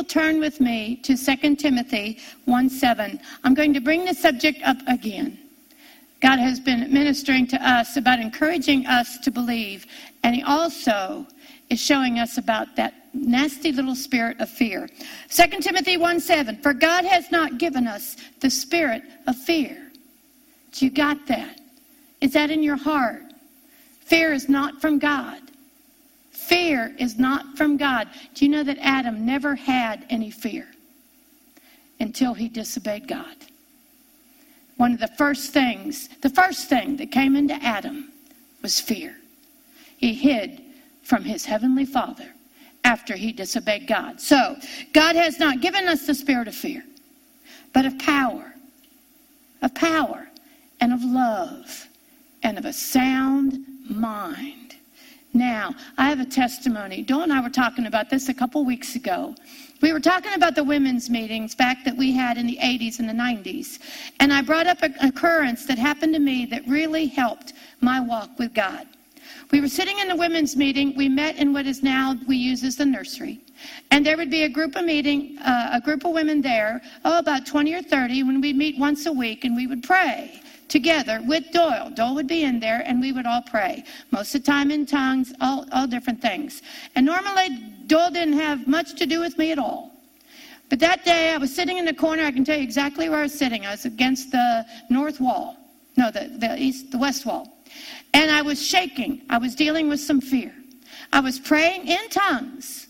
will turn with me to 2 Timothy 1 7, I'm going to bring the subject up again. God has been ministering to us about encouraging us to believe, and He also is showing us about that nasty little spirit of fear. 2 Timothy 1 7, for God has not given us the spirit of fear. Do you got that? Is that in your heart? Fear is not from God. Fear is not from God. Do you know that Adam never had any fear until he disobeyed God? One of the first things, the first thing that came into Adam was fear. He hid from his heavenly Father after he disobeyed God. So, God has not given us the spirit of fear, but of power, of power, and of love, and of a sound mind. Now, I have a testimony. Dawn and I were talking about this a couple weeks ago. We were talking about the women's meetings back that we had in the 80s and the 90s. And I brought up an occurrence that happened to me that really helped my walk with God. We were sitting in the women's meeting. We met in what is now we use as the nursery. And there would be a group of meeting, uh, a group of women there, oh, about 20 or 30, when we'd meet once a week and we would pray together with Doyle. Doyle would be in there and we would all pray. Most of the time in tongues, all, all different things. And normally Doyle didn't have much to do with me at all. But that day I was sitting in the corner. I can tell you exactly where I was sitting. I was against the north wall. No, the, the east, the west wall. And I was shaking. I was dealing with some fear. I was praying in tongues,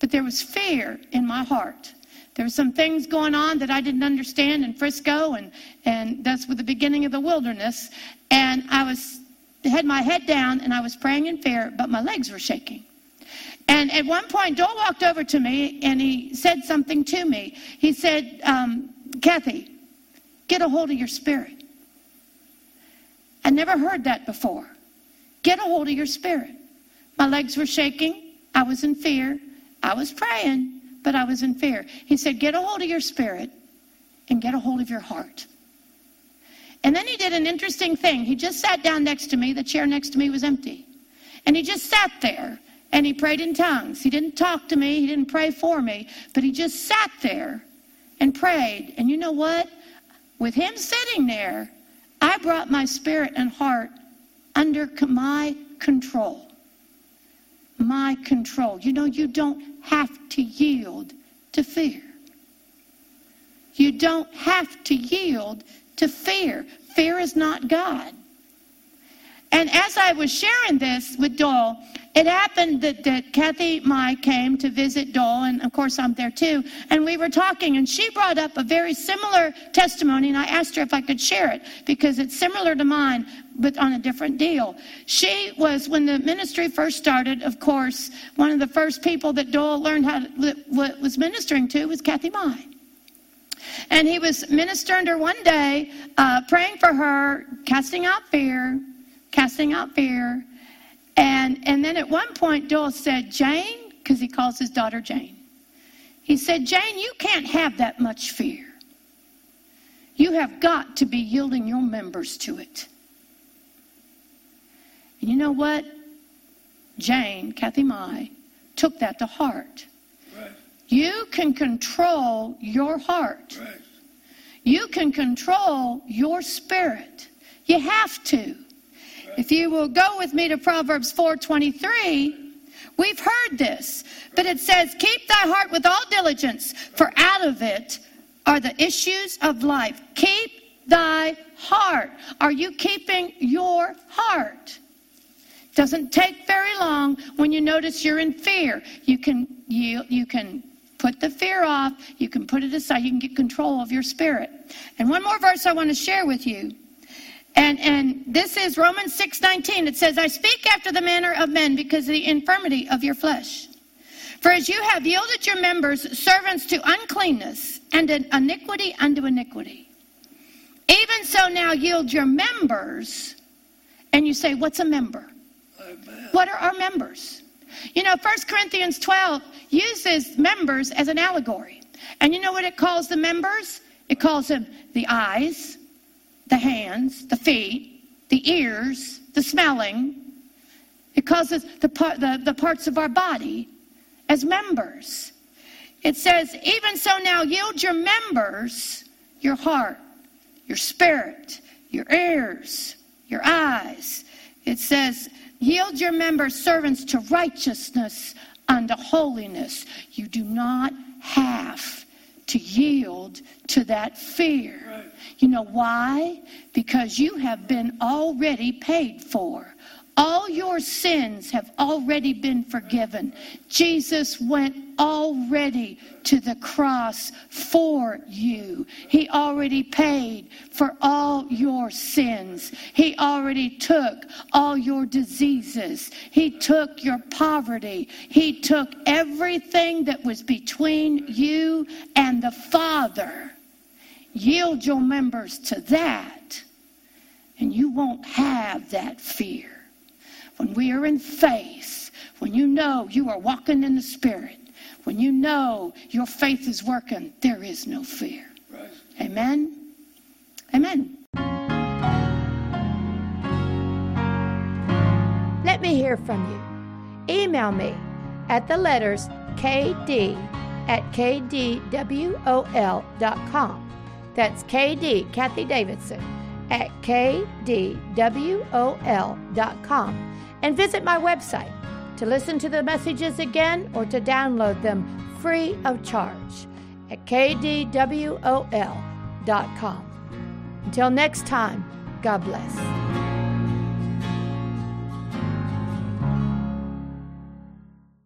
but there was fear in my heart. There were some things going on that I didn't understand in Frisco, and, and that's with the beginning of the wilderness. And I was had my head down and I was praying in fear, but my legs were shaking. And at one point, Joel walked over to me and he said something to me. He said, um, Kathie, get a hold of your spirit. I never heard that before. Get a hold of your spirit. My legs were shaking. I was in fear. I was praying but I was in fear. He said, Get a hold of your spirit and get a hold of your heart. And then he did an interesting thing. He just sat down next to me. The chair next to me was empty. And he just sat there and he prayed in tongues. He didn't talk to me, he didn't pray for me, but he just sat there and prayed. And you know what? With him sitting there, I brought my spirit and heart under my control. My control. You know, you don't have to yield to fear. You don't have to yield to fear. Fear is not God. And as I was sharing this with Doyle, it happened that, that Kathy Mai came to visit Doyle, and of course I'm there too. And we were talking, and she brought up a very similar testimony, and I asked her if I could share it because it's similar to mine, but on a different deal. She was, when the ministry first started, of course, one of the first people that Doyle learned how to, what was ministering to was Kathy Mai. And he was ministering to her one day, uh, praying for her, casting out fear, casting out fear. And, and then at one point, Doyle said, Jane, because he calls his daughter Jane, he said, Jane, you can't have that much fear. You have got to be yielding your members to it. And you know what? Jane, Kathy Mai, took that to heart. Right. You can control your heart. Right. You can control your spirit. You have to. If you will go with me to Proverbs 4:23, we've heard this, but it says, "Keep thy heart with all diligence, for out of it are the issues of life." Keep thy heart. Are you keeping your heart? Doesn't take very long when you notice you're in fear. You can you you can put the fear off, you can put it aside, you can get control of your spirit. And one more verse I want to share with you. And, and this is Romans 6:19. It says, I speak after the manner of men because of the infirmity of your flesh. For as you have yielded your members servants to uncleanness and an iniquity unto iniquity, even so now yield your members. And you say, What's a member? Amen. What are our members? You know, 1 Corinthians 12 uses members as an allegory. And you know what it calls the members? It calls them the eyes, the hands, the feet, the ears, the smelling. It causes the, part, the, the parts of our body as members. It says, Even so now yield your members, your heart, your spirit, your ears, your eyes. It says, Yield your members, servants, to righteousness unto holiness. You do not have to yield to that fear. You know why? Because you have been already paid for. All your sins have already been forgiven. Jesus went already to the cross for you. He already paid for all your sins. He already took all your diseases. He took your poverty. He took everything that was between you and the Father. Yield your members to that, and you won't have that fear when we are in faith, when you know you are walking in the Spirit, when you know your faith is working, there is no fear. Right. Amen. Amen. Let me hear from you. Email me at the letters kd at kdwol.com. That's KD, Kathie Davidson, at kdwol.com and visit my website to listen to the messages again or to download them free of charge at kdwol.com. Until next time, God bless.